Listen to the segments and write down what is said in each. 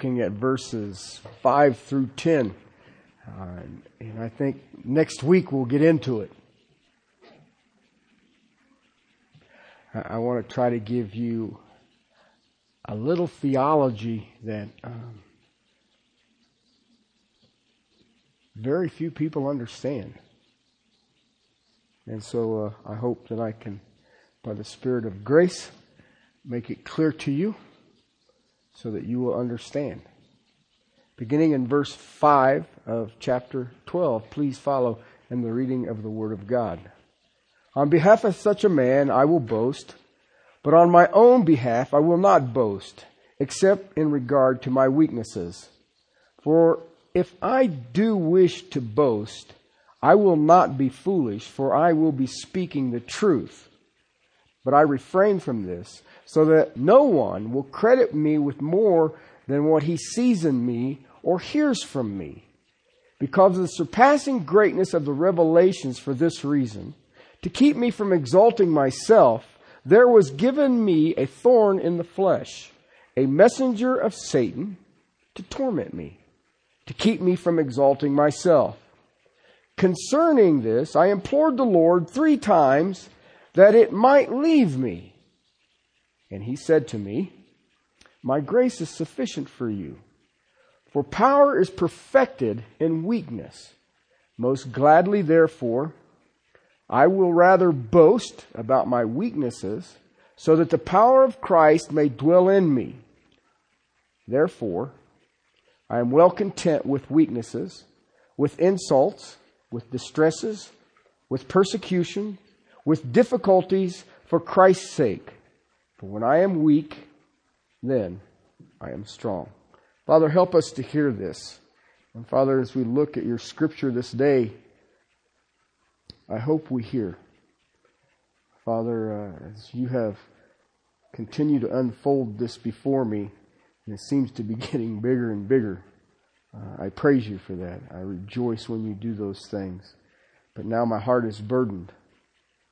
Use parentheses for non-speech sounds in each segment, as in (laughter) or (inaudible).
looking at verses 5 through 10. Uh, and I think next week we'll get into it. I, I want to try to give you a little theology that um, very few people understand. And so uh, I hope that I can, by the Spirit of grace, make it clear to you so that you will understand. Beginning in verse 5 of chapter 12, please follow in the reading of the Word of God. On behalf of such a man I will boast, but on my own behalf I will not boast, except in regard to my weaknesses. For if I do wish to boast, I will not be foolish, for I will be speaking the truth. But I refrain from this, so that no one will credit me with more than what he sees in me or hears from me. Because of the surpassing greatness of the revelations for this reason, to keep me from exalting myself, there was given me a thorn in the flesh, a messenger of Satan to torment me, to keep me from exalting myself. Concerning this, I implored the Lord three times that it might leave me. And he said to me, My grace is sufficient for you, for power is perfected in weakness. Most gladly, therefore, I will rather boast about my weaknesses so that the power of Christ may dwell in me. Therefore, I am well content with weaknesses, with insults, with distresses, with persecution, with difficulties for Christ's sake. For when I am weak, then I am strong. Father, help us to hear this. And Father, as we look at your scripture this day, I hope we hear. Father, uh, as you have continued to unfold this before me, and it seems to be (laughs) getting bigger and bigger. Uh, I praise you for that. I rejoice when you do those things. But now my heart is burdened.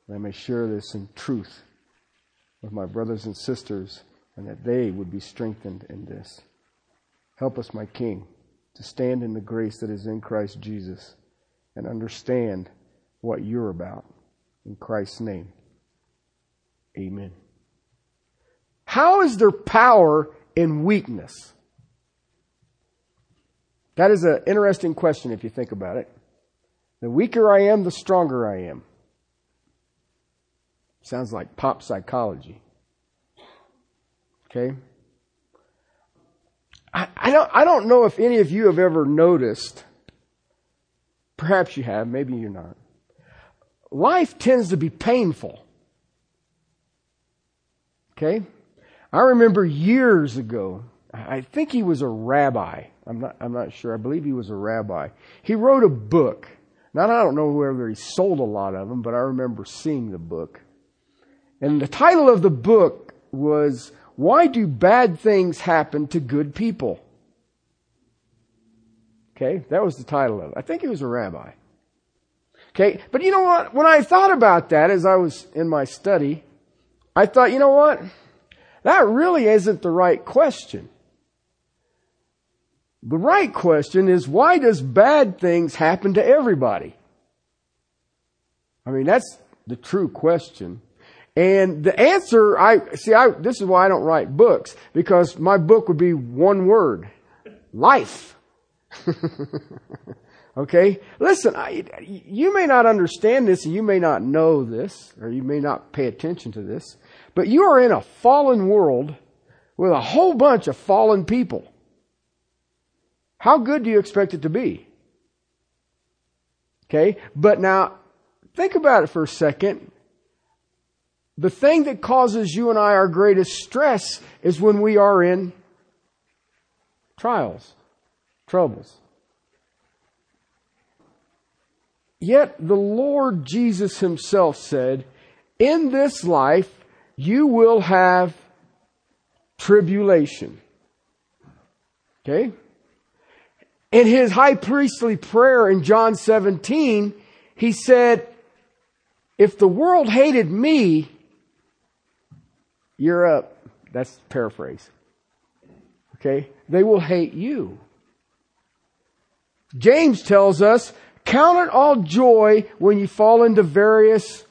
that I may share this in truth with my brothers and sisters, and that they would be strengthened in this. Help us, my King, to stand in the grace that is in Christ Jesus and understand what you're about. In Christ's name, amen. How is there power in weakness? That is an interesting question if you think about it. The weaker I am, the stronger I am. Sounds like pop psychology. Okay? I, I, don't, I don't know if any of you have ever noticed, perhaps you have, maybe you're not. Life tends to be painful. Okay? I remember years ago, I think he was a rabbi. I'm not, I'm not sure. I believe he was a rabbi. He wrote a book. Now, I don't know whether he sold a lot of them, but I remember seeing the book. And the title of the book was, Why Do Bad Things Happen to Good People? Okay, that was the title of it. I think he was a rabbi. Okay, but you know what? When I thought about that as I was in my study, I thought, you know what? That really isn't the right question. The right question is why does bad things happen to everybody? I mean, that's the true question. And the answer, I, see, I, this is why I don't write books, because my book would be one word. Life. (laughs) okay? Listen, I, you may not understand this, and you may not know this, or you may not pay attention to this, but you are in a fallen world with a whole bunch of fallen people. How good do you expect it to be? Okay, but now think about it for a second. The thing that causes you and I our greatest stress is when we are in trials, troubles. Yet the Lord Jesus himself said, in this life you will have tribulation. Okay? In his high priestly prayer in John 17, he said, if the world hated me, you're up. That's paraphrase. Okay? They will hate you. James tells us, count it all joy when you fall into various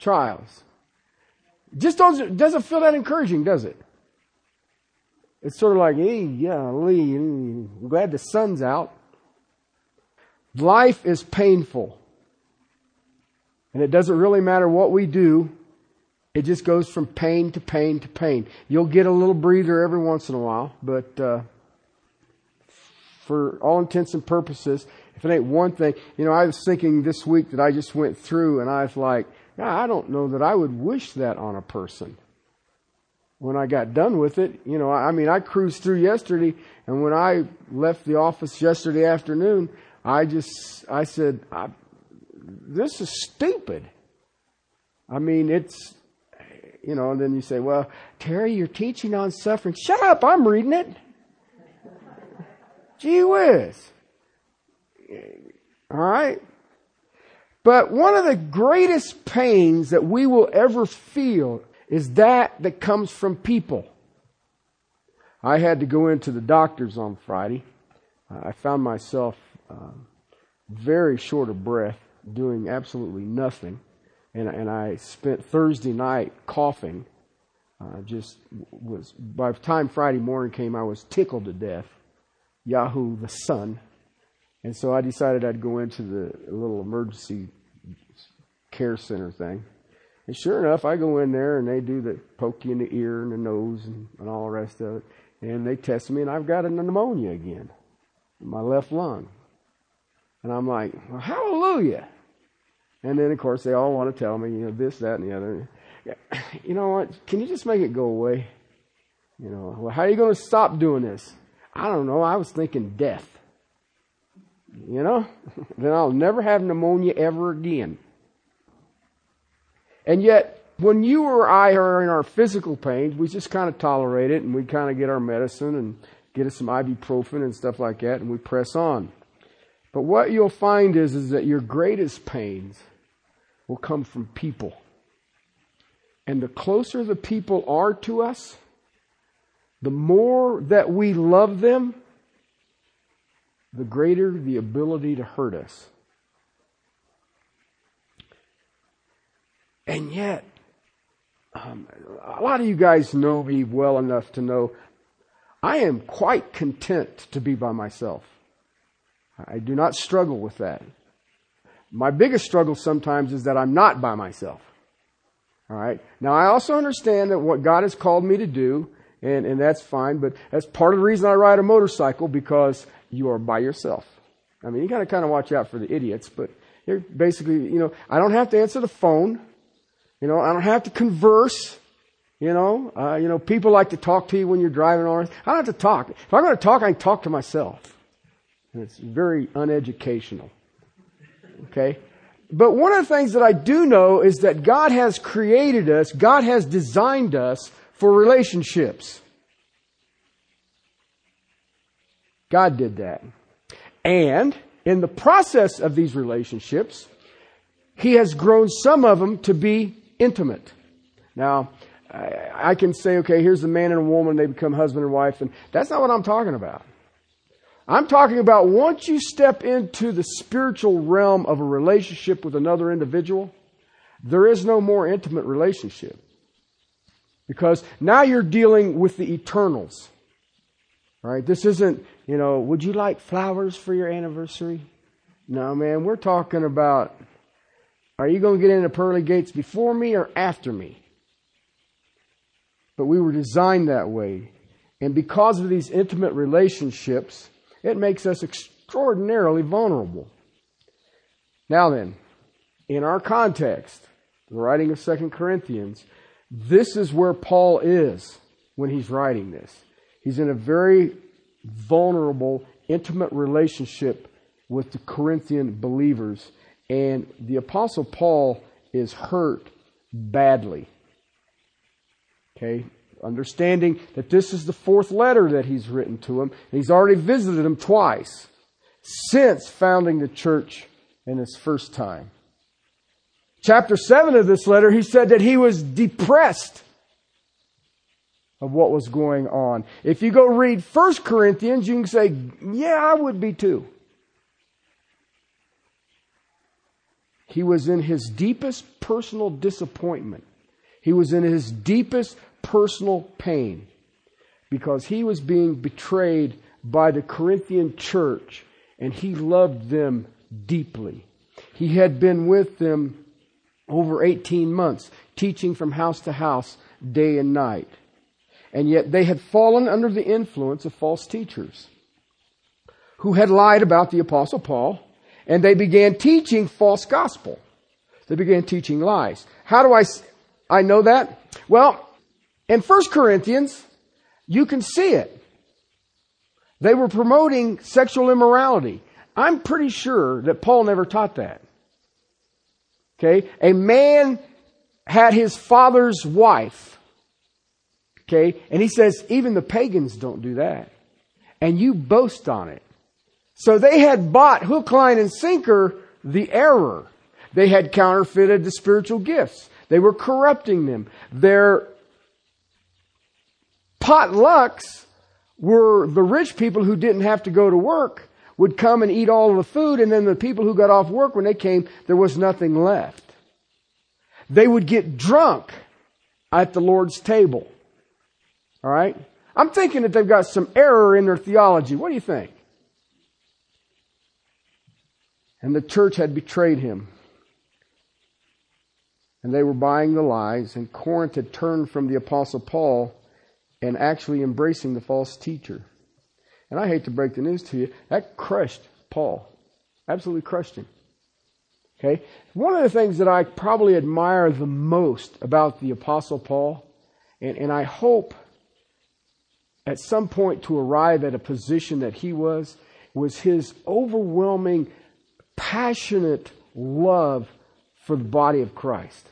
trials. Just doesn't, doesn't feel that encouraging, does it? It's sort of like, hey, yeah, Lee, I'm glad the sun's out. Life is painful. And it doesn't really matter what we do. It just goes from pain to pain to pain. You'll get a little breather every once in a while, but uh, for all intents and purposes, if it ain't one thing, you know, I was thinking this week that I just went through, and I was like, I don't know that I would wish that on a person. When I got done with it, you know, I mean, I cruised through yesterday, and when I left the office yesterday afternoon, I just, I said, I, this is stupid. I mean, it's, you know, and then you say, well, Terry, you're teaching on suffering. Shut up, I'm reading it. (laughs) Gee whiz. All right? But one of the greatest pains that we will ever feel is that that comes from people. I had to go into the doctor's on Friday. I found myself uh, very short of breath, doing absolutely nothing. And, and I spent Thursday night coughing. Uh, just was, by the time Friday morning came, I was tickled to death. Yahoo, the sun. And so I decided I'd go into the little emergency care center thing. And sure enough, I go in there and they do the poke you in the ear and the nose and, and all the rest of it. And they test me and I've got a pneumonia again in my left lung. And I'm like, well, hallelujah. And then, of course, they all want to tell me, you know, this, that, and the other. You know what? Can you just make it go away? You know, well, how are you going to stop doing this? I don't know. I was thinking death. You know? (laughs) then I'll never have pneumonia ever again. And yet, when you or I are in our physical pains, we just kind of tolerate it and we kind of get our medicine and get us some ibuprofen and stuff like that and we press on. But what you'll find is, is that your greatest pains will come from people. And the closer the people are to us, the more that we love them, the greater the ability to hurt us. And yet, um, a lot of you guys know me well enough to know I am quite content to be by myself. I do not struggle with that. My biggest struggle sometimes is that I'm not by myself. All right. Now I also understand that what God has called me to do, and, and that's fine, but that's part of the reason I ride a motorcycle because you are by yourself. I mean, you gotta kind of watch out for the idiots, but you're basically, you know, I don't have to answer the phone. You know, I don't have to converse. You know, uh, you know, people like to talk to you when you're driving on. I don't have to talk. If I'm going to talk, I can talk to myself. And it's very uneducational. Okay? But one of the things that I do know is that God has created us, God has designed us for relationships. God did that. And in the process of these relationships, He has grown some of them to be intimate. Now, I can say, okay, here's a man and a woman, they become husband and wife, and that's not what I'm talking about. I'm talking about once you step into the spiritual realm of a relationship with another individual, there is no more intimate relationship. Because now you're dealing with the eternals. Right? This isn't, you know, would you like flowers for your anniversary? No, man, we're talking about are you going to get into pearly gates before me or after me? But we were designed that way. And because of these intimate relationships, it makes us extraordinarily vulnerable. Now then, in our context, the writing of Second Corinthians, this is where Paul is when he's writing this. He's in a very vulnerable, intimate relationship with the Corinthian believers and the Apostle Paul is hurt badly. Okay? Understanding that this is the fourth letter that he's written to him, he's already visited him twice since founding the church in his first time. Chapter 7 of this letter, he said that he was depressed. of what was going on. If you go read 1 Corinthians, you can say, yeah, I would be too. He was in his deepest personal disappointment. He was in his deepest personal pain because he was being betrayed by the Corinthian church and he loved them deeply. He had been with them over 18 months, teaching from house to house, day and night. And yet they had fallen under the influence of false teachers who had lied about the apostle Paul and they began teaching false gospel. They began teaching lies. How do I, I know that? Well, in 1 Corinthians, you can see it. They were promoting sexual immorality. I'm pretty sure that Paul never taught that. Okay? A man had his father's wife. Okay? And he says, even the pagans don't do that. And you boast on it. So they had bought hook, line, and sinker the error. They had counterfeited the spiritual gifts. They were corrupting them. Their potlucks were the rich people who didn't have to go to work would come and eat all the food, and then the people who got off work when they came, there was nothing left. They would get drunk at the Lord's table. All right? I'm thinking that they've got some error in their theology. What do you think? And the church had betrayed him. And they were buying the lies, and Corinth had turned from the Apostle Paul and actually embracing the false teacher. And I hate to break the news to you, that crushed Paul. Absolutely crushed him. Okay? One of the things that I probably admire the most about the Apostle Paul, and, and I hope at some point to arrive at a position that he was, was his overwhelming, passionate love for the body of Christ.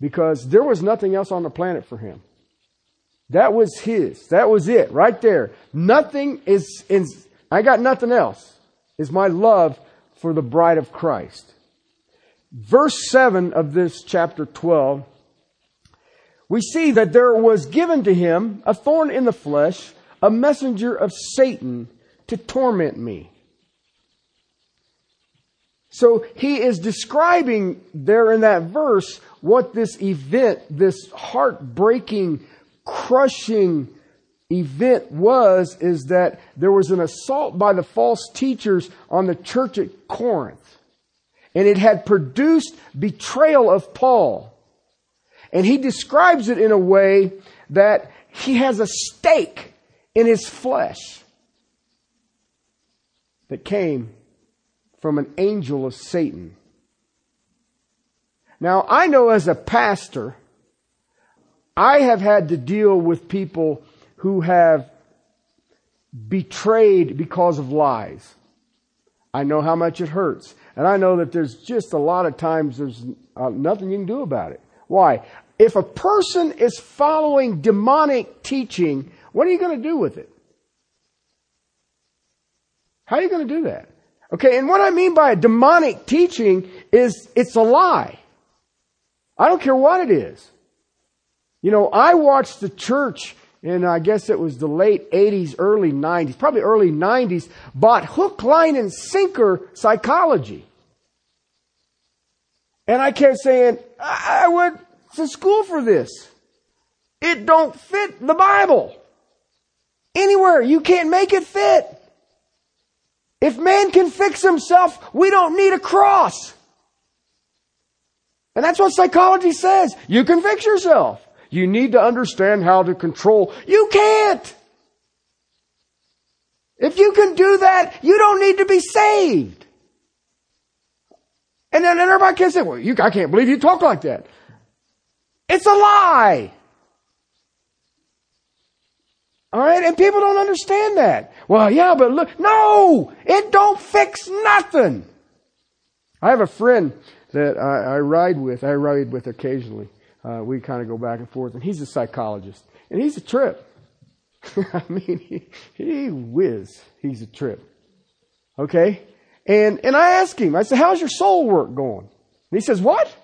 Because there was nothing else on the planet for him. That was his. That was it right there. Nothing is, in, I got nothing else, is my love for the bride of Christ. Verse 7 of this chapter 12, we see that there was given to him a thorn in the flesh, a messenger of Satan to torment me. So he is describing there in that verse what this event, this heartbreaking crushing event was is that there was an assault by the false teachers on the church at Corinth. And it had produced betrayal of Paul. And he describes it in a way that he has a stake in his flesh that came from an angel of Satan. Now, I know as a pastor, I have had to deal with people who have betrayed because of lies. I know how much it hurts. And I know that there's just a lot of times there's uh, nothing you can do about it. Why? If a person is following demonic teaching, what are you going to do with it? How are you going to do that? Okay, and what I mean by a demonic teaching is it's a lie. I don't care what it is. You know, I watched the church in, I guess it was the late 80s, early 90s, probably early 90s, bought hook, line, and sinker psychology. And I kept saying, I went to school for this. It don't fit the Bible. Anywhere. You can't make it fit. If man can fix himself, we don't need a cross. And that's what psychology says. You can fix yourself. You need to understand how to control. You can't! If you can do that, you don't need to be saved. And then everybody can say, well, you, I can't believe you talk like that. It's a lie. Alright? And people don't understand that. Well, yeah, but look, no! It don't fix nothing! I have a friend that I, I ride with, I ride with occasionally uh, we kind of go back and forth. And he's a psychologist, and he's a trip. (laughs) I mean, he, he whiz. He's a trip. Okay? And, and I asked him, I said, how's your soul work going? And he says, what?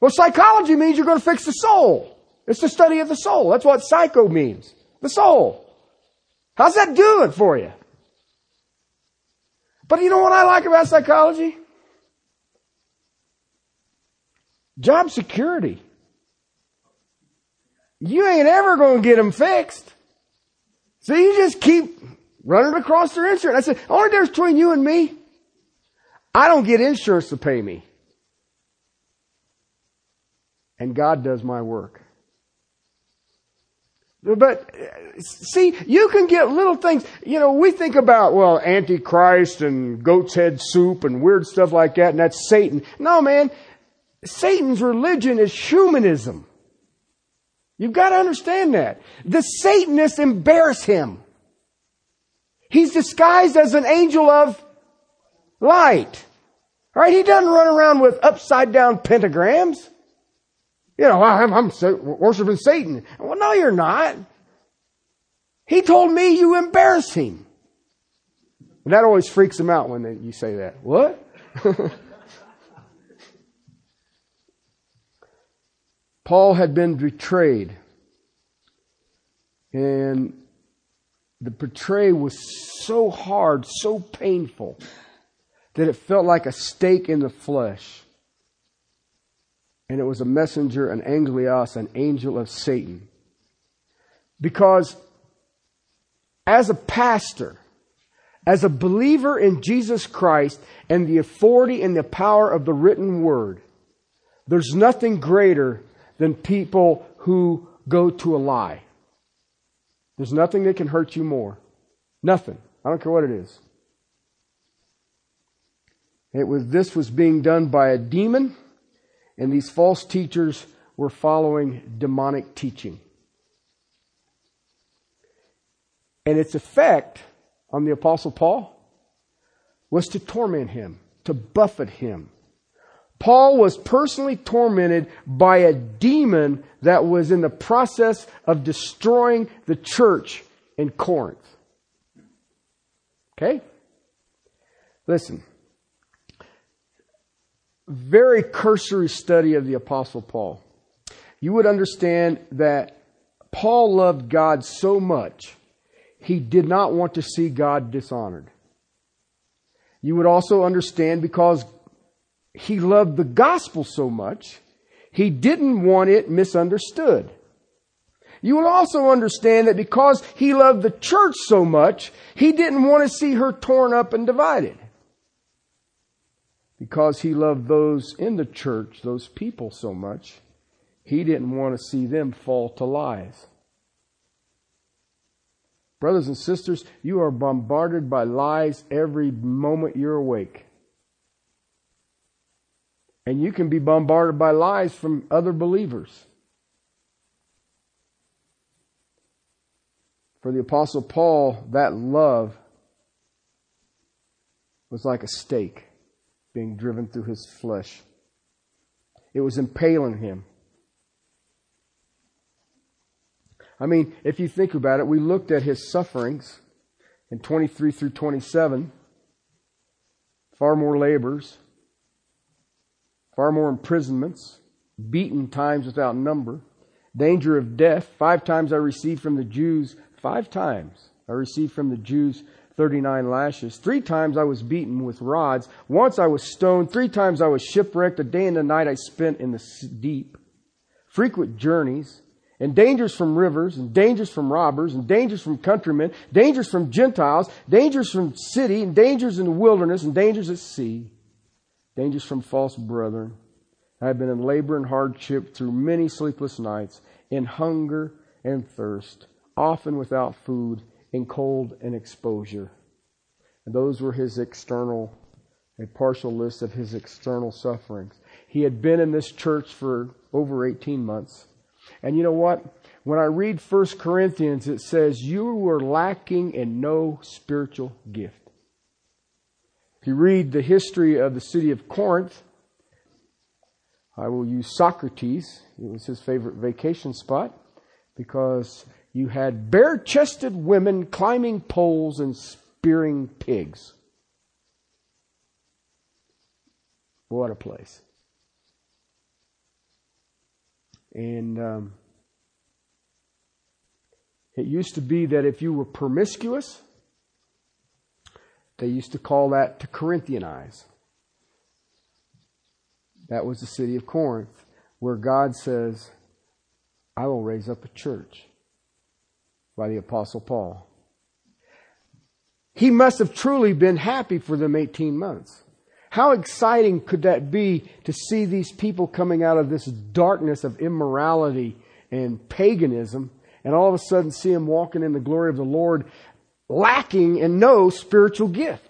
Well, psychology means you're going to fix the soul. It's the study of the soul. That's what psycho means. The soul. How's that doing for you? But you know what I like about psychology? Job security. You ain't ever going to get them fixed. So you just keep running across their insurance. I said, only difference between you and me, I don't get insurance to pay me. And God does my work. But see, you can get little things. You know, we think about, well, Antichrist and goat's head soup and weird stuff like that, and that's Satan. No, man. Satan's religion is humanism. You've got to understand that. The Satanists embarrass him. He's disguised as an angel of light. Right? He doesn't run around with upside down pentagrams. You know, I'm, I'm worshiping Satan. Well, no, you're not. He told me you embarrass him. And that always freaks him out when they, you say that. What? (laughs) Paul had been betrayed. And the betrayal was so hard, so painful, that it felt like a stake in the flesh. And it was a messenger, an angelos, an angel of Satan. Because as a pastor, as a believer in Jesus Christ and the authority and the power of the written word, there's nothing greater than people who go to a lie. There's nothing that can hurt you more. Nothing. I don't care what it is. It was, this was being done by a demon, and these false teachers were following demonic teaching. And its effect on the Apostle Paul was to torment him, to buffet him, Paul was personally tormented by a demon that was in the process of destroying the church in Corinth. Okay? Listen. Very cursory study of the Apostle Paul. You would understand that Paul loved God so much, he did not want to see God dishonored. You would also understand because he loved the gospel so much, he didn't want it misunderstood. You will also understand that because he loved the church so much, he didn't want to see her torn up and divided. Because he loved those in the church, those people so much, he didn't want to see them fall to lies. Brothers and sisters, you are bombarded by lies every moment you're awake. And you can be bombarded by lies from other believers. For the Apostle Paul, that love was like a stake being driven through his flesh. It was impaling him. I mean, if you think about it, we looked at his sufferings in 23 through 27, far more labors, far more imprisonments, beaten times without number, danger of death. Five times I received from the Jews, five times I received from the Jews 39 lashes. Three times I was beaten with rods. Once I was stoned. Three times I was shipwrecked. A day and a night I spent in the deep. Frequent journeys and dangers from rivers and dangers from robbers and dangers from countrymen, dangers from Gentiles, dangers from city and dangers in the wilderness and dangers at sea dangers from false brethren. I have been in labor and hardship through many sleepless nights, in hunger and thirst, often without food, in cold and exposure. And those were his external, a partial list of his external sufferings. He had been in this church for over 18 months. And you know what? When I read 1 Corinthians, it says, You were lacking in no spiritual gift. If you read the history of the city of Corinth, I will use Socrates. It was his favorite vacation spot because you had bare chested women climbing poles and spearing pigs. What a place. And um, It used to be that if you were promiscuous, they used to call that to Corinthianize. That was the city of Corinth, where God says, I will raise up a church by the Apostle Paul. He must have truly been happy for them 18 months. How exciting could that be to see these people coming out of this darkness of immorality and paganism and all of a sudden see them walking in the glory of the Lord lacking in no spiritual gift?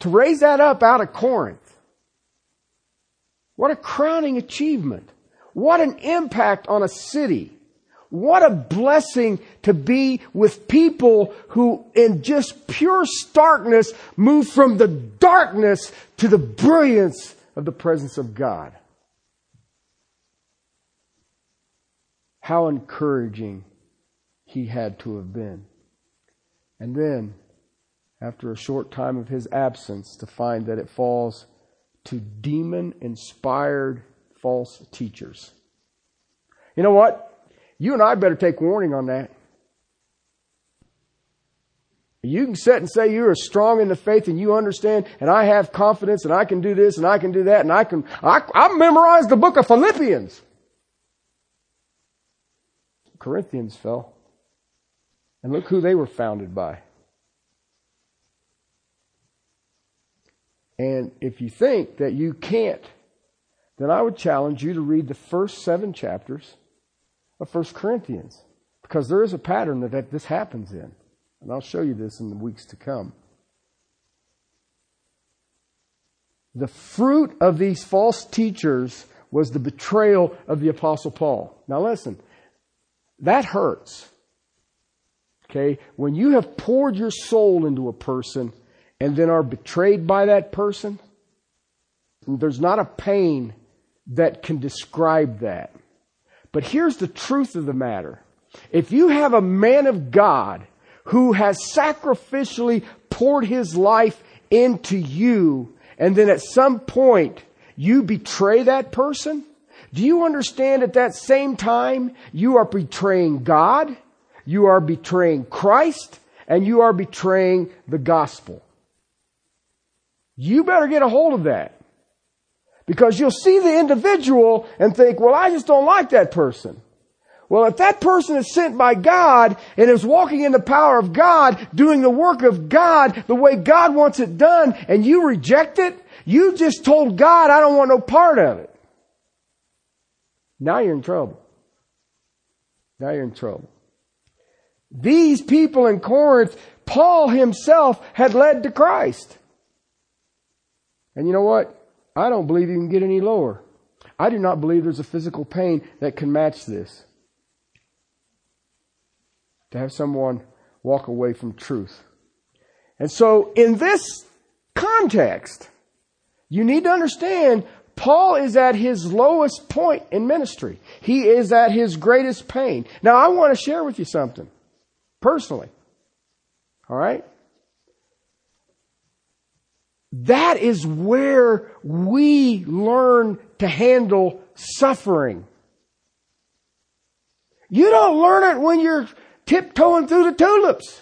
To raise that up out of Corinth. What a crowning achievement. What an impact on a city. What a blessing to be with people who in just pure starkness move from the darkness to the brilliance of the presence of God. How encouraging he had to have been. And then, after a short time of his absence, to find that it falls to demon inspired false teachers. You know what? You and I better take warning on that. You can sit and say you are strong in the faith and you understand and I have confidence and I can do this and I can do that and I can, I, I memorized the book of Philippians. Corinthians fell. And look who they were founded by. And if you think that you can't, then I would challenge you to read the first seven chapters of First Corinthians. Because there is a pattern that, that this happens in. And I'll show you this in the weeks to come. The fruit of these false teachers was the betrayal of the Apostle Paul. Now listen, that hurts. Okay? When you have poured your soul into a person and then are betrayed by that person, there's not a pain that can describe that. But here's the truth of the matter. If you have a man of God who has sacrificially poured his life into you, and then at some point you betray that person, do you understand at that same time you are betraying God, you are betraying Christ, and you are betraying the gospel? You better get a hold of that. Because you'll see the individual and think, well, I just don't like that person. Well, if that person is sent by God and is walking in the power of God, doing the work of God the way God wants it done, and you reject it, you just told God, I don't want no part of it. Now you're in trouble. Now you're in trouble. These people in Corinth, Paul himself had led to Christ. And you know what? I don't believe you can get any lower. I do not believe there's a physical pain that can match this. To have someone walk away from truth. And so, in this context, you need to understand Paul is at his lowest point in ministry. He is at his greatest pain. Now, I want to share with you something personally. All right? That is where we learn to handle suffering. You don't learn it when you're tiptoeing through the tulips.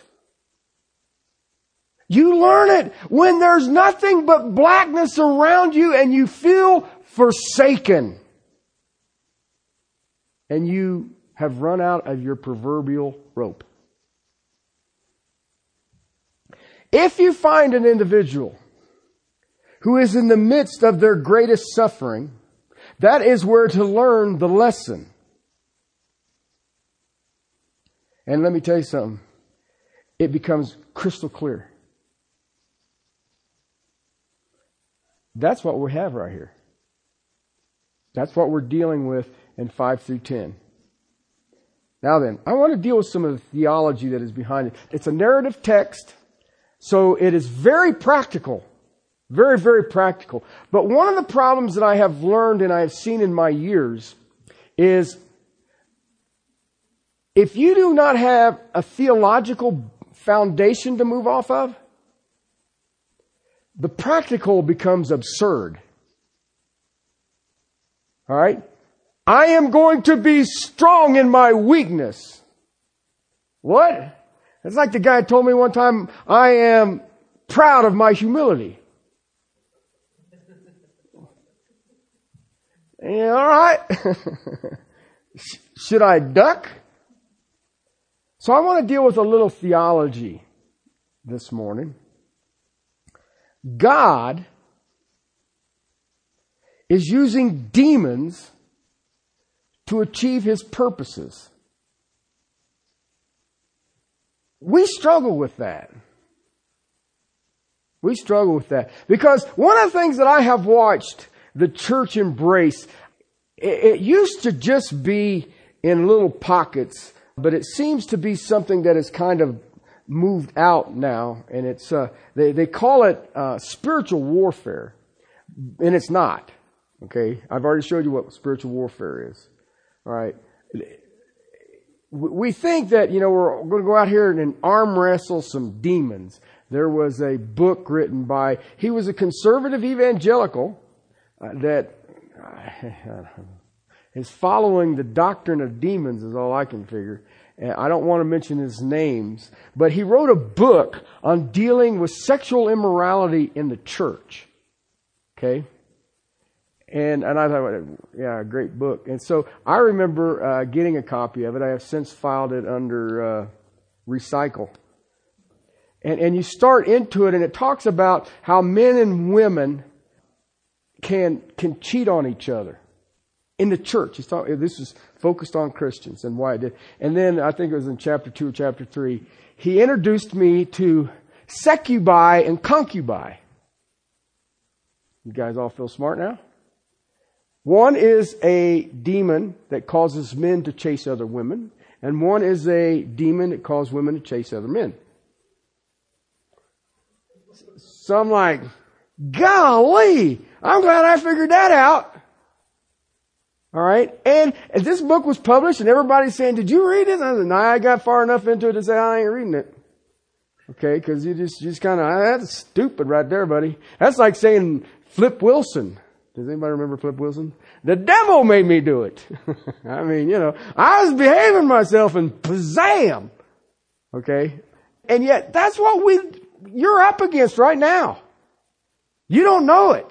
You learn it when there's nothing but blackness around you and you feel forsaken. And you have run out of your proverbial rope. If you find an individual who is in the midst of their greatest suffering, that is where to learn the lesson. And let me tell you something. It becomes crystal clear. That's what we have right here. That's what we're dealing with in 5 through 10. Now then, I want to deal with some of the theology that is behind it. It's a narrative text, so it is very practical. Very, very practical. But one of the problems that I have learned and I have seen in my years is if you do not have a theological foundation to move off of, the practical becomes absurd. All right? I am going to be strong in my weakness. What? It's like the guy told me one time, I am proud of my humility. Yeah, all right. (laughs) Should I duck? So I want to deal with a little theology this morning. God is using demons to achieve his purposes. We struggle with that. We struggle with that. Because one of the things that I have watched the church embrace, it, used to just be in little pockets, but it seems to be something that is kind of moved out now, and it's uh, they they call it uh, spiritual warfare, and it's not. Okay, I've already showed you what spiritual warfare is. All right, we think that you know we're going to go out here and arm wrestle some demons. There was a book written by he was a conservative evangelical uh, that (laughs) is following the doctrine of demons is all I can figure. I don't want to mention his names, but he wrote a book on dealing with sexual immorality in the church. Okay? And, and I thought, yeah, a great book. And so I remember uh, getting a copy of it. I have since filed it under uh, recycle. And, and you start into it, and it talks about how men and women can, can cheat on each other in the church. He's talking, this is focused on Christians and why it did. And then I think it was in chapter two or chapter three, he introduced me to succubi and concubi. You guys all feel smart now? One is a demon that causes men to chase other women, and one is a demon that causes women to chase other men. So I'm like, golly, I'm glad I figured that out. All right. And this book was published and everybody's saying, did you read it? I said, no, I got far enough into it to say I ain't reading it. Okay. Cause you just, you just kind of, that's stupid right there, buddy. That's like saying Flip Wilson. Does anybody remember Flip Wilson? The devil made me do it. (laughs) I mean, you know, I was behaving myself and pizzam. Okay. And yet that's what we, you're up against right now. You don't know it.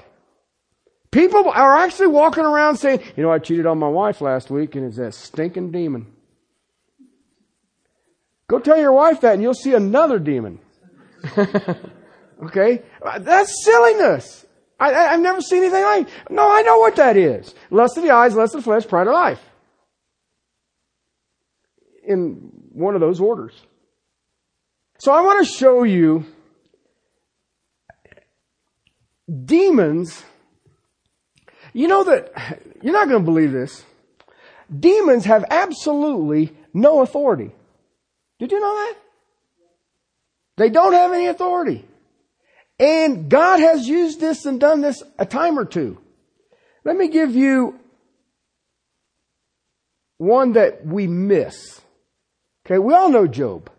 People are actually walking around saying, you know, I cheated on my wife last week and it's that stinking demon. Go tell your wife that and you'll see another demon. (laughs) okay? That's silliness. I, have never seen anything like No, I know what that is. Lust of the eyes, lust of the flesh, pride of life. In one of those orders. So I want to show you demons you know that, you're not going to believe this. Demons have absolutely no authority. Did you know that? They don't have any authority. And God has used this and done this a time or two. Let me give you one that we miss. Okay, we all know Job.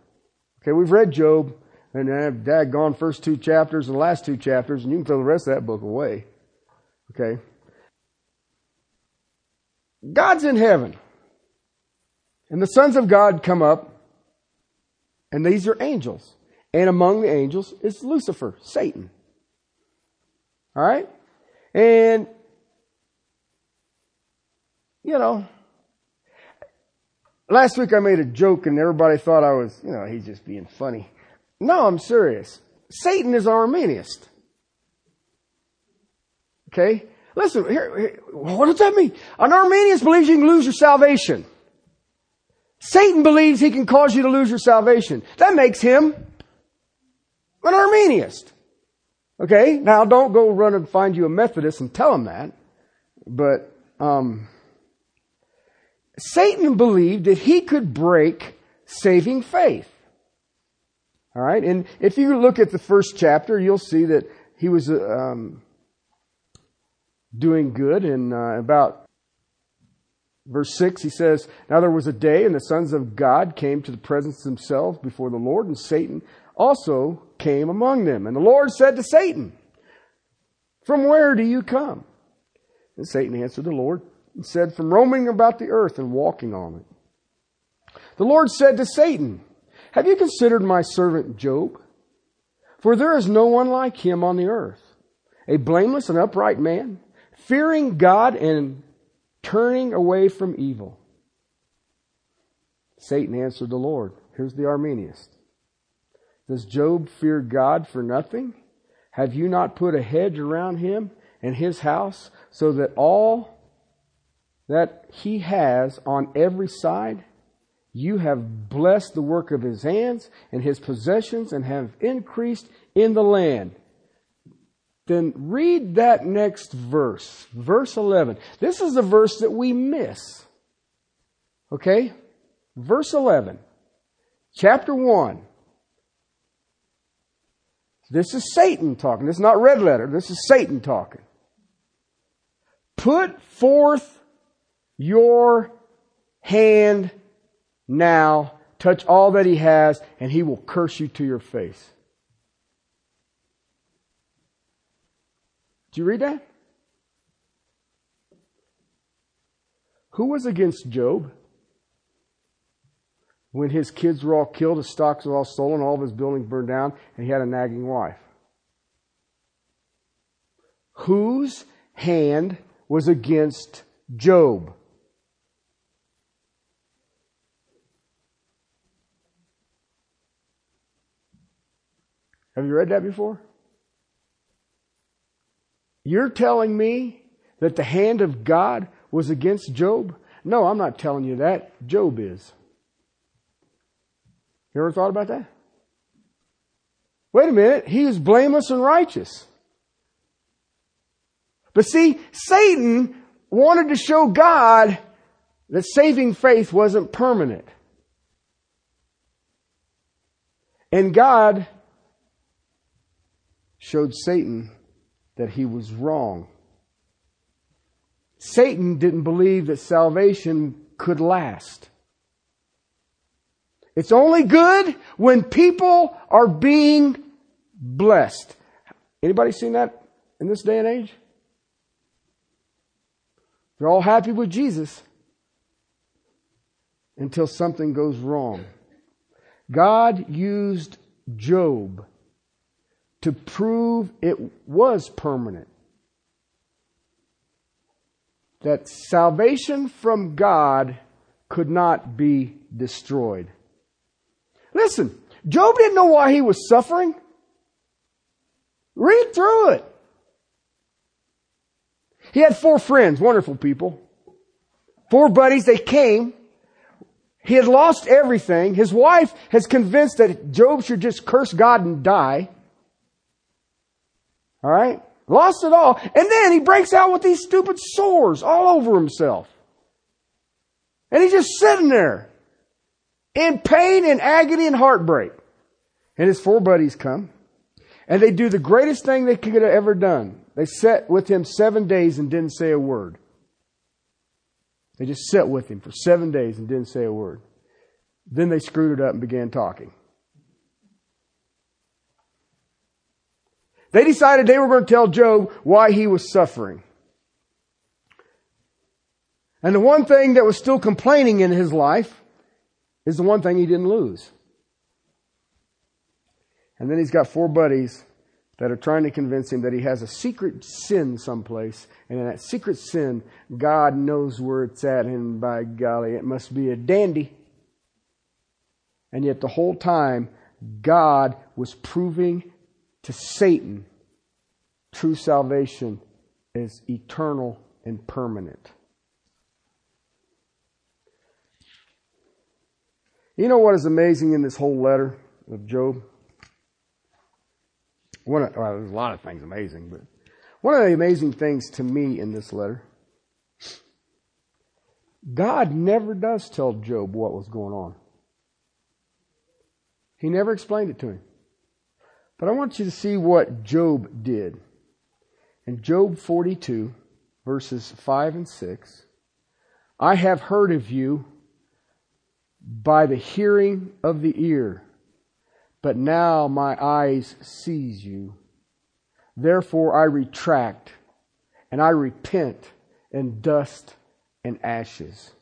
Okay, we've read Job, and I've daggone first two chapters and the last two chapters, and you can throw the rest of that book away. Okay. God's in heaven. And the sons of God come up, and these are angels. And among the angels is Lucifer, Satan. All right? And, you know, last week I made a joke and everybody thought I was, you know, he's just being funny. No, I'm serious. Satan is Arminianist. Okay? Listen, here, here, what does that mean? An Arminian believes you can lose your salvation. Satan believes he can cause you to lose your salvation. That makes him an Arminianist. Okay? Now don't go run and find you a Methodist and tell him that. But, um, Satan believed that he could break saving faith. Alright? And if you look at the first chapter, you'll see that he was, um, doing good. And uh, about verse 6, he says, Now there was a day, and the sons of God came to the presence themselves before the Lord, and Satan also came among them. And the Lord said to Satan, From where do you come? And Satan answered the Lord, and said, From roaming about the earth and walking on it. The Lord said to Satan, Have you considered my servant Job? For there is no one like him on the earth, a blameless and upright man, fearing God and turning away from evil. Satan answered the Lord. Here's the Arminianist. Does Job fear God for nothing? Have you not put a hedge around him and his house so that all that he has on every side, you have blessed the work of his hands and his possessions and have increased in the land. Then read that next verse, verse 11. This is the verse that we miss. Okay? Verse 11, chapter 1. This is Satan talking. This is not red letter. This is Satan talking. Put forth your hand now, touch all that he has, and he will curse you to your face. Did you read that? Who was against Job? When his kids were all killed, his stocks were all stolen, all of his buildings burned down, and he had a nagging wife. Whose hand was against Job? Have you read that before? You're telling me that the hand of God was against Job? No, I'm not telling you that. Job is. You ever thought about that? Wait a minute, he was blameless and righteous. But see, Satan wanted to show God that saving faith wasn't permanent. And God showed Satan that he was wrong. Satan didn't believe that salvation could last. It's only good when people are being blessed. Anybody seen that in this day and age? They're all happy with Jesus until something goes wrong. God used Job to prove it was permanent. That salvation from God could not be destroyed. Listen, Job didn't know why he was suffering. Read through it. He had four friends, wonderful people. Four buddies, they came. He had lost everything. His wife has convinced that Job should just curse God and die. Alright? Lost it all. And then he breaks out with these stupid sores all over himself. And he's just sitting there in pain and agony and heartbreak. And his four buddies come and they do the greatest thing they could have ever done. They sat with him seven days and didn't say a word. They just sat with him for seven days and didn't say a word. Then they screwed it up and began talking. They decided they were going to tell Job why he was suffering. And the one thing that was still complaining in his life is the one thing he didn't lose. And then he's got four buddies that are trying to convince him that he has a secret sin someplace. And in that secret sin, God knows where it's at. And by golly, it must be a dandy. And yet the whole time, God was proving to Satan true salvation is eternal and permanent. You know what is amazing in this whole letter of Job? One well, there's a lot of things amazing, but one of the amazing things to me in this letter, God never does tell Job what was going on. He never explained it to him. But I want you to see what Job did. In Job 42, verses 5 and 6, I have heard of you by the hearing of the ear. But now my eyes sees you. Therefore I retract and I repent in dust and ashes.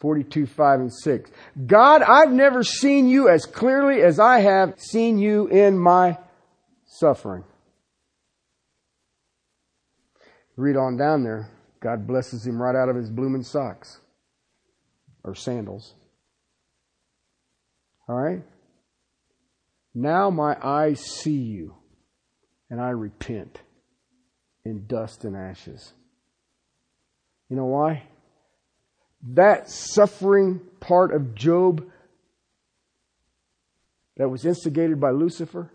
42, 5 and 6. God, I've never seen you as clearly as I have seen you in my suffering. Read on down there. God blesses him right out of his blooming socks or sandals. All right? Now my eyes see you, and I repent in dust and ashes. You know why? That suffering part of Job that was instigated by Lucifer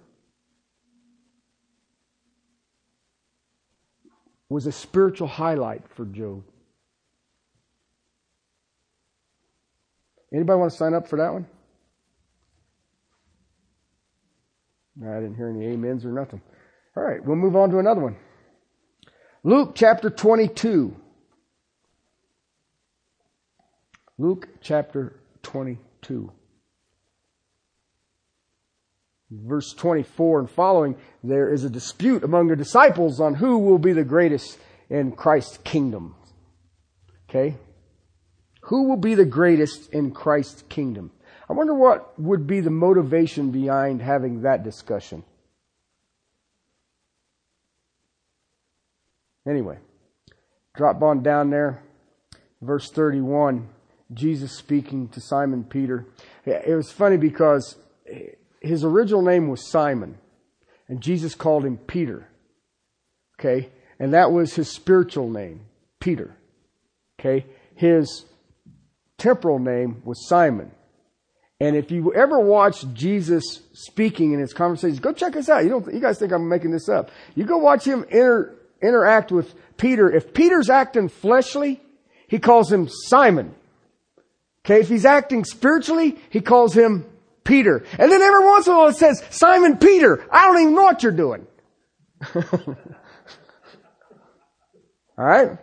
was a spiritual highlight for Job. Anybody want to sign up for that one? I didn't hear any amens or nothing. All right, we'll move on to another one. Luke chapter 22. Luke chapter 22. Verse 24 and following, there is a dispute among the disciples on who will be the greatest in Christ's kingdom. Okay? Who will be the greatest in Christ's kingdom? I wonder what would be the motivation behind having that discussion. Anyway, drop on down there, verse 31, Jesus speaking to Simon Peter. It was funny because his original name was Simon, and Jesus called him Peter. Okay? And that was his spiritual name, Peter. Okay? His temporal name was Simon. And if you ever watch Jesus speaking in his conversations, go check this out. You don't, you guys think I'm making this up. You go watch him inter, interact with Peter. If Peter's acting fleshly, he calls him Simon. Okay, if he's acting spiritually, he calls him Peter. And then every once in a while it says, Simon Peter, I don't even know what you're doing. (laughs) Alright?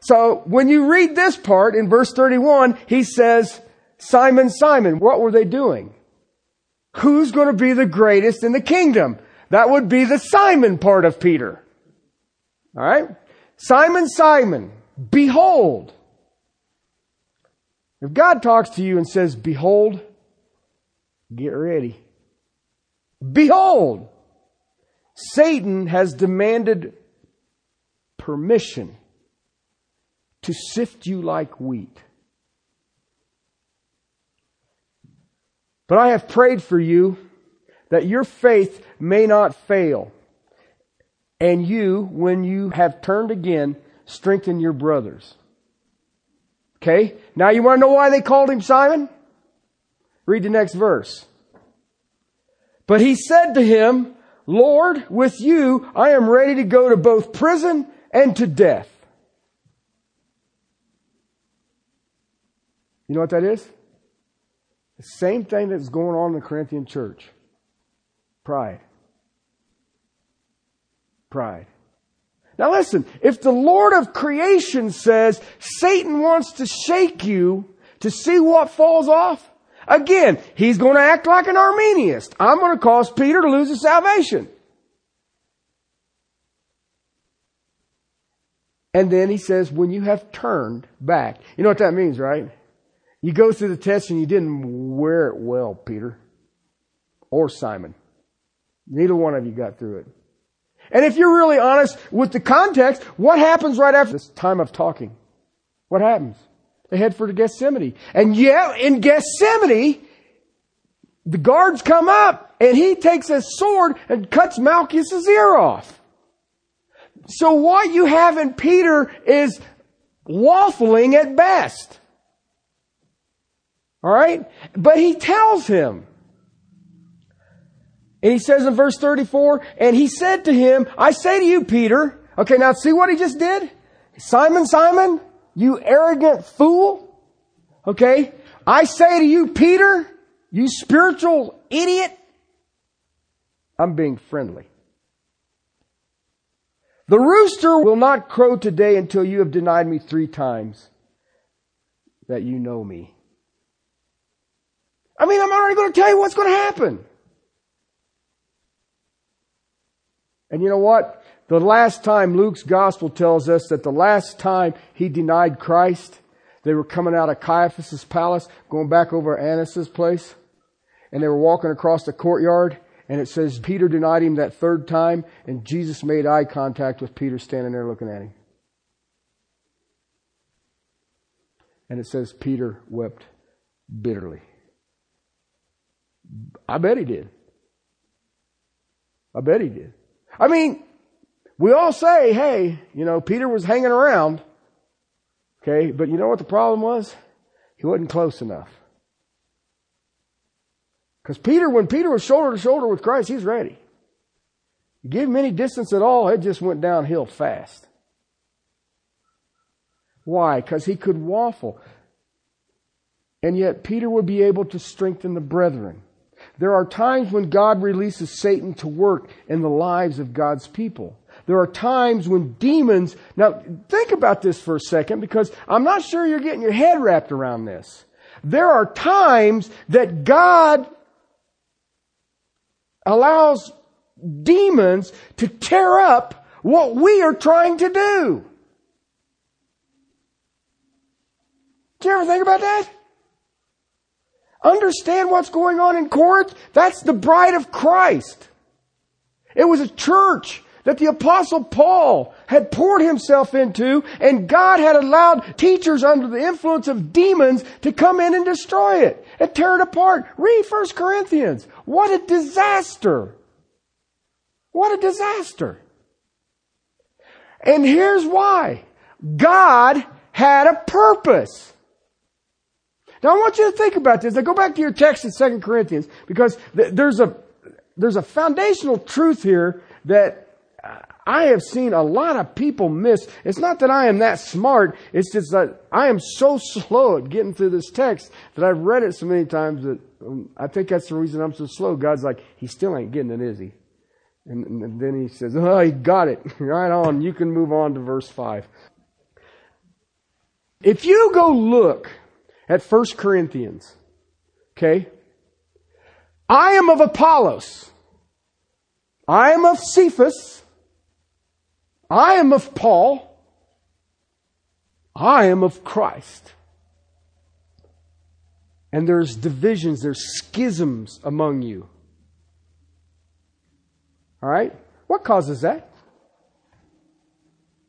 So when you read this part in verse 31, he says, Simon, Simon, what were they doing? Who's going to be the greatest in the kingdom? That would be the Simon part of Peter. Alright? Simon, Simon, behold. If God talks to you and says, behold, get ready. Behold, Satan has demanded permission to sift you like wheat. But I have prayed for you that your faith may not fail. And you, when you have turned again, strengthen your brothers. Okay? Now you want to know why they called him Simon? Read the next verse. But he said to him, Lord, with you I am ready to go to both prison and to death. You know what that is? The same thing that's going on in the Corinthian church. Pride. Pride. Now listen, if the Lord of creation says Satan wants to shake you to see what falls off, again, he's going to act like an Arminianist. I'm going to cause Peter to lose his salvation. And then he says, when you have turned back. You know what that means, right? You go through the test and you didn't wear it well, Peter. Or Simon. Neither one of you got through it. And if you're really honest with the context, what happens right after this time of talking? What happens? They head for Gethsemane. And yeah, in Gethsemane, the guards come up and he takes a sword and cuts Malchus's ear off. So what you have in Peter is waffling at best. Alright? But he tells him, and he says in verse 34, and he said to him, I say to you, Peter, okay, now see what he just did? Simon, Simon, you arrogant fool. Okay, I say to you, Peter, you spiritual idiot, I'm being friendly. The rooster will not crow today until you have denied me three times that you know me. I mean, I'm already going to tell you what's going to happen. And you know what? The last time Luke's gospel tells us that the last time he denied Christ, they were coming out of Caiaphas' palace, going back over Annas' place, and they were walking across the courtyard, and it says Peter denied him that third time, and Jesus made eye contact with Peter standing there looking at him. And it says Peter wept bitterly. I bet he did. I bet he did. I mean, we all say, hey, you know, Peter was hanging around. Okay, but you know what the problem was? He wasn't close enough. Because Peter, when Peter was shoulder to shoulder with Christ, he's ready. You give him any distance at all, it just went downhill fast. Why? Because he could waffle. And yet Peter would be able to strengthen the brethren. There are times when God releases Satan to work in the lives of God's people. There are times when demons, now think about this for a second because I'm not sure you're getting your head wrapped around this. There are times that God allows demons to tear up what we are trying to do. Do you ever think about that? Understand what's going on in Corinth? That's the bride of Christ. It was a church that the apostle Paul had poured himself into and God had allowed teachers under the influence of demons to come in and destroy it and tear it apart. Read 1 Corinthians. What a disaster. What a disaster. And here's why. God had a purpose. Now I want you to think about this. Now go back to your text in 2 Corinthians because th- there's a, there's a foundational truth here that I have seen a lot of people miss. It's not that I am that smart. It's just that I am so slow at getting through this text that I've read it so many times that um, I think that's the reason I'm so slow. God's like, he still ain't getting it, is he? And, and then he says, oh, he got it. (laughs) right on. You can move on to verse 5. If you go look at 1 Corinthians. Okay? I am of Apollos. I am of Cephas. I am of Paul. I am of Christ. And there's divisions, there's schisms among you. All right? What causes that?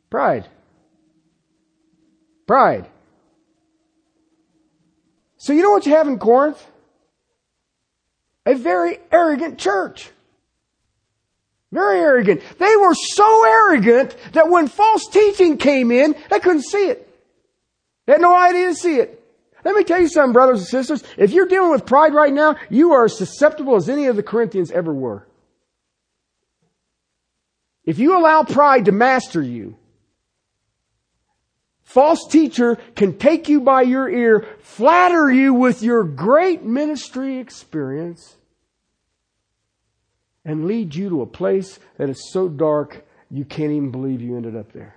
Pride. Pride. So you know what you have in Corinth? A very arrogant church. Very arrogant. They were so arrogant that when false teaching came in, they couldn't see it. They had no idea to see it. Let me tell you something, brothers and sisters. If you're dealing with pride right now, you are as susceptible as any of the Corinthians ever were. If you allow pride to master you, false teacher can take you by your ear, flatter you with your great ministry experience, and lead you to a place that is so dark you can't even believe you ended up there.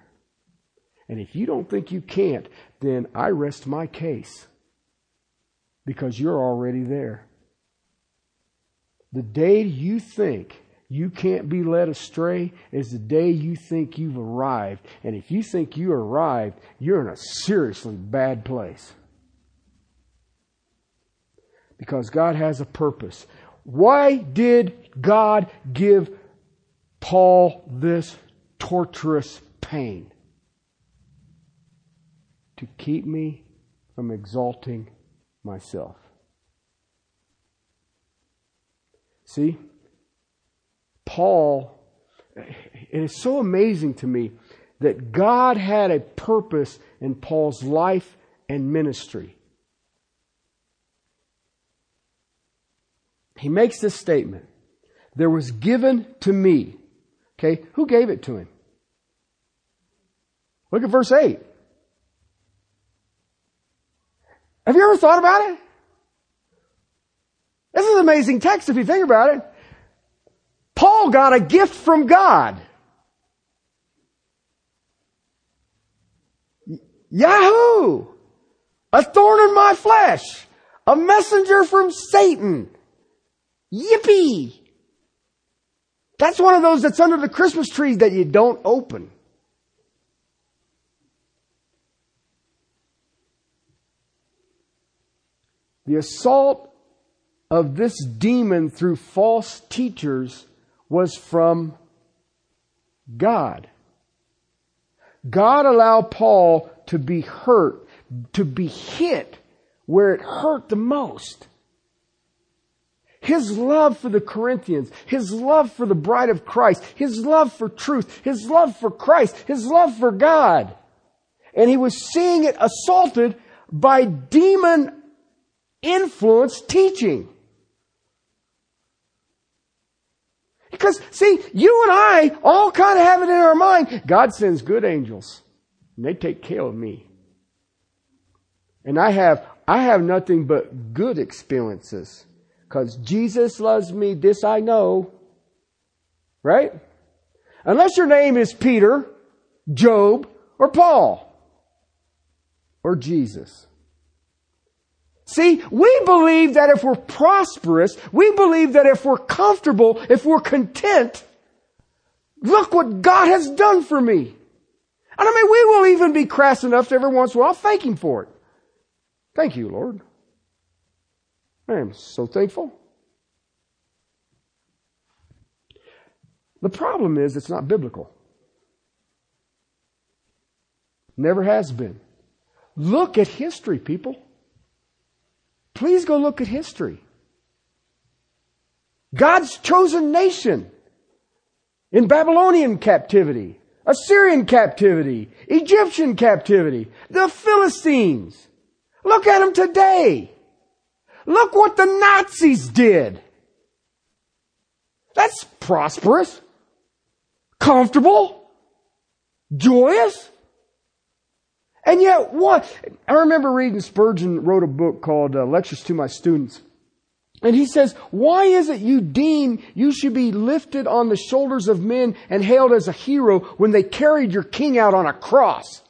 And if you don't think you can't, then I rest my case because you're already there. The day you think you can't be led astray is the day you think you've arrived. And if you think you arrived, you're in a seriously bad place. Because God has a purpose. Why did God give Paul this torturous pain? To keep me from exalting myself. See? Paul, it is so amazing to me that God had a purpose in Paul's life and ministry. He makes this statement. There was given to me. Okay, who gave it to him? Look at verse 8. Have you ever thought about it? This is an amazing text if you think about it. Paul got a gift from God. Yahoo! A thorn in my flesh. A messenger from Satan. Yippee! That's one of those that's under the Christmas trees that you don't open. The assault of this demon through false teachers was from God. God allowed Paul to be hurt, to be hit where it hurt the most. His love for the Corinthians, His love for the bride of Christ, His love for truth, His love for Christ, His love for God. And he was seeing it assaulted by demon influenced teaching. Because, see, you and I all kind of have it in our mind. God sends good angels, and they take care of me. And I have, I have nothing but good experiences. Because Jesus loves me, this I know. Right? Unless your name is Peter, Job, or Paul, or Jesus. See, we believe that if we're prosperous, we believe that if we're comfortable, if we're content, look what God has done for me. And I mean, we will even be crass enough to every once in a while thank Him for it. Thank you, Lord. I am so thankful. The problem is it's not biblical. Never has been. Look at history, people. Please go look at history. God's chosen nation in Babylonian captivity, Assyrian captivity, Egyptian captivity, the Philistines. Look at them today. Look what the Nazis did. That's prosperous, comfortable, joyous. And yet, what? I remember reading Spurgeon wrote a book called uh, Lectures to My Students. And he says, why is it you deem you should be lifted on the shoulders of men and hailed as a hero when they carried your king out on a cross?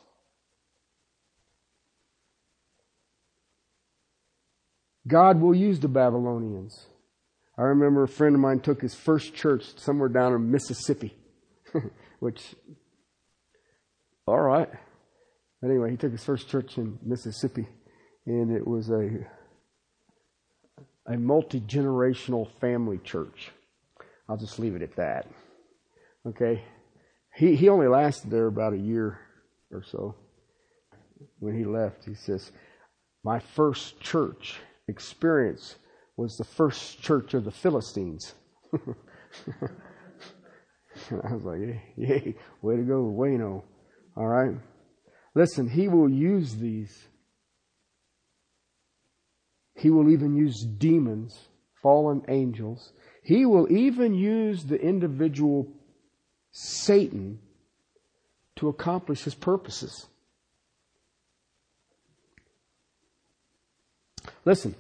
God will use the Babylonians. I remember a friend of mine took his first church somewhere down in Mississippi, (laughs) which, all right. Anyway, he took his first church in Mississippi, and it was a a multi generational family church. I'll just leave it at that. Okay, he he only lasted there about a year or so. When he left, he says, "My first church experience was the first church of the Philistines." (laughs) I was like, "Yay, yay, way to go, Wayno!" All right. Listen, He will use these. He will even use demons, fallen angels. He will even use the individual Satan to accomplish his purposes. Listen,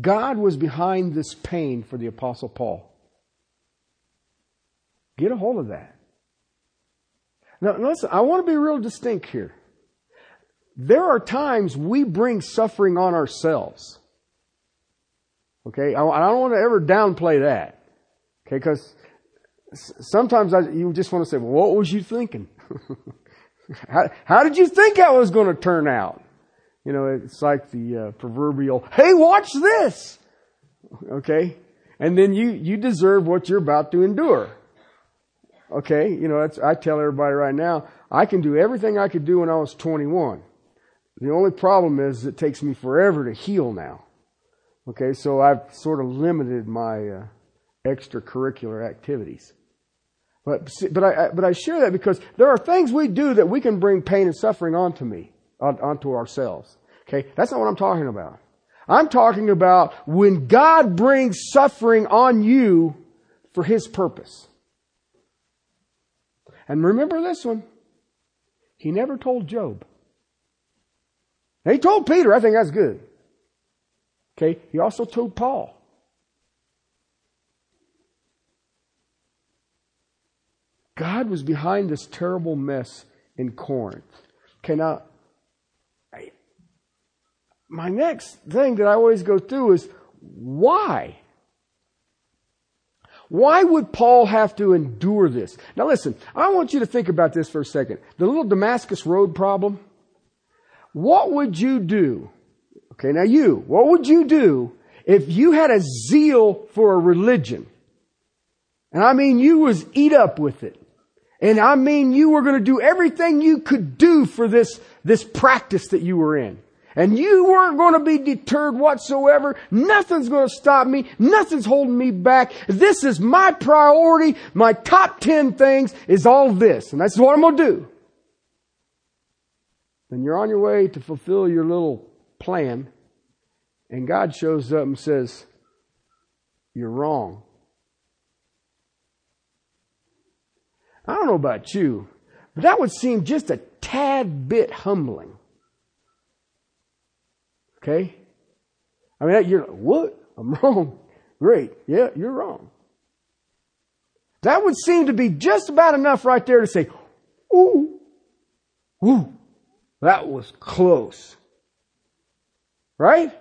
God was behind this pain for the Apostle Paul. Get a hold of that. Now, listen, I want to be real distinct here there are times we bring suffering on ourselves. Okay, I, don't want to ever downplay that. Okay, because sometimes I, you just want to say, well, what was you thinking? (laughs) how, how, did you think I was going to turn out? You know, it's like the uh, proverbial, hey, watch this! Okay? And then you, you deserve what you're about to endure. Okay? You know, I tell everybody right now, I can do everything I could do when I was 21. The only problem is it takes me forever to heal now. Okay, so I've sort of limited my uh, extracurricular activities. But but I but I share that because there are things we do that we can bring pain and suffering onto me, onto ourselves. Okay, that's not what I'm talking about. I'm talking about when God brings suffering on you for His purpose. And remember this one. He never told Job. And he told Peter, I think that's good. Okay, he also told Paul. God was behind this terrible mess in Corinth. Okay, now, I, my next thing that I always go through is why? Why would Paul have to endure this? Now listen, I want you to think about this for a second. The little Damascus Road problem. What would you do? Okay, now you, what would you do if you had a zeal for a religion? And I mean you was eat up with it. And I mean you were going to do everything you could do for this, this practice that you were in. And you weren't going to be deterred whatsoever. Nothing's going to stop me. Nothing's holding me back. This is my priority. My top 10 things is all this. And that's what I'm going to do. Then you're on your way to fulfill your little plan. And God shows up and says, You're wrong. I don't know about you, but that would seem just a tad bit humbling. Okay? I mean, you're like, what? I'm (laughs) wrong. Great. Yeah, you're wrong. That would seem to be just about enough right there to say, ooh, ooh, that was close. Right?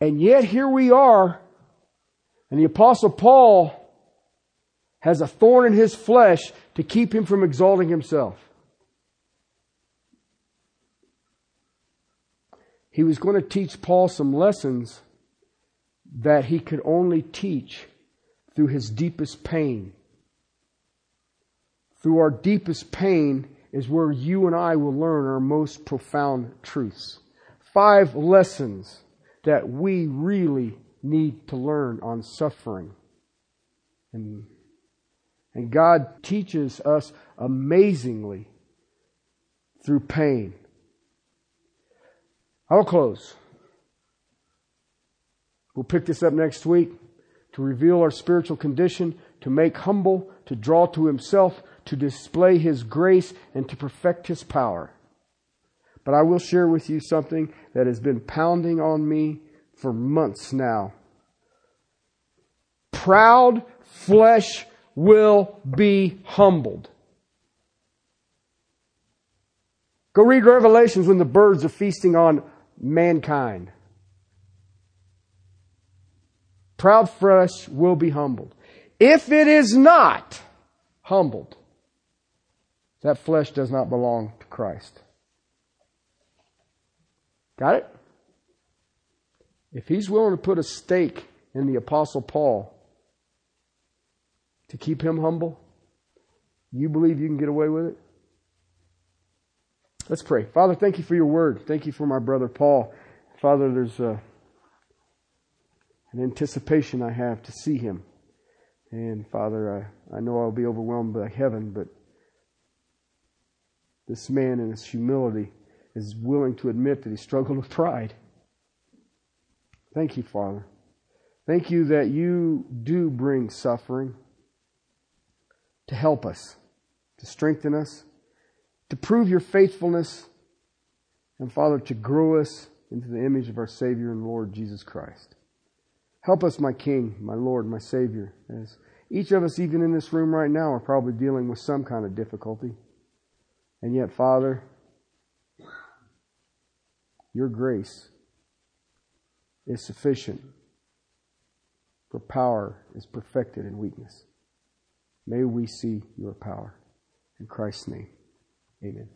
And yet here we are, and the apostle Paul has a thorn in his flesh to keep him from exalting himself. he was going to teach Paul some lessons that he could only teach through his deepest pain. Through our deepest pain is where you and I will learn our most profound truths. Five lessons that we really need to learn on suffering. And, and God teaches us amazingly through pain. I'll close. We'll pick this up next week to reveal our spiritual condition, to make humble, to draw to Himself, to display His grace, and to perfect His power. But I will share with you something that has been pounding on me for months now. Proud flesh will be humbled. Go read Revelations when the birds are feasting on mankind. Proud flesh will be humbled. If it is not humbled, that flesh does not belong to Christ. Got it? If he's willing to put a stake in the Apostle Paul to keep him humble, you believe you can get away with it? Let's pray. Father, thank you for your word. Thank you for my brother Paul. Father, there's a, an anticipation I have to see him. And Father, I, I know I'll be overwhelmed by heaven, but this man in his humility is willing to admit that he struggled with pride. Thank you, Father. Thank you that you do bring suffering to help us, to strengthen us, to prove your faithfulness, and Father, to grow us into the image of our Savior and Lord Jesus Christ. Help us, my King, my Lord, my Savior, as each of us, even in this room right now, are probably dealing with some kind of difficulty. And yet, Father, your grace is sufficient, for power is perfected in weakness. May we see your power. In Christ's name. Amen.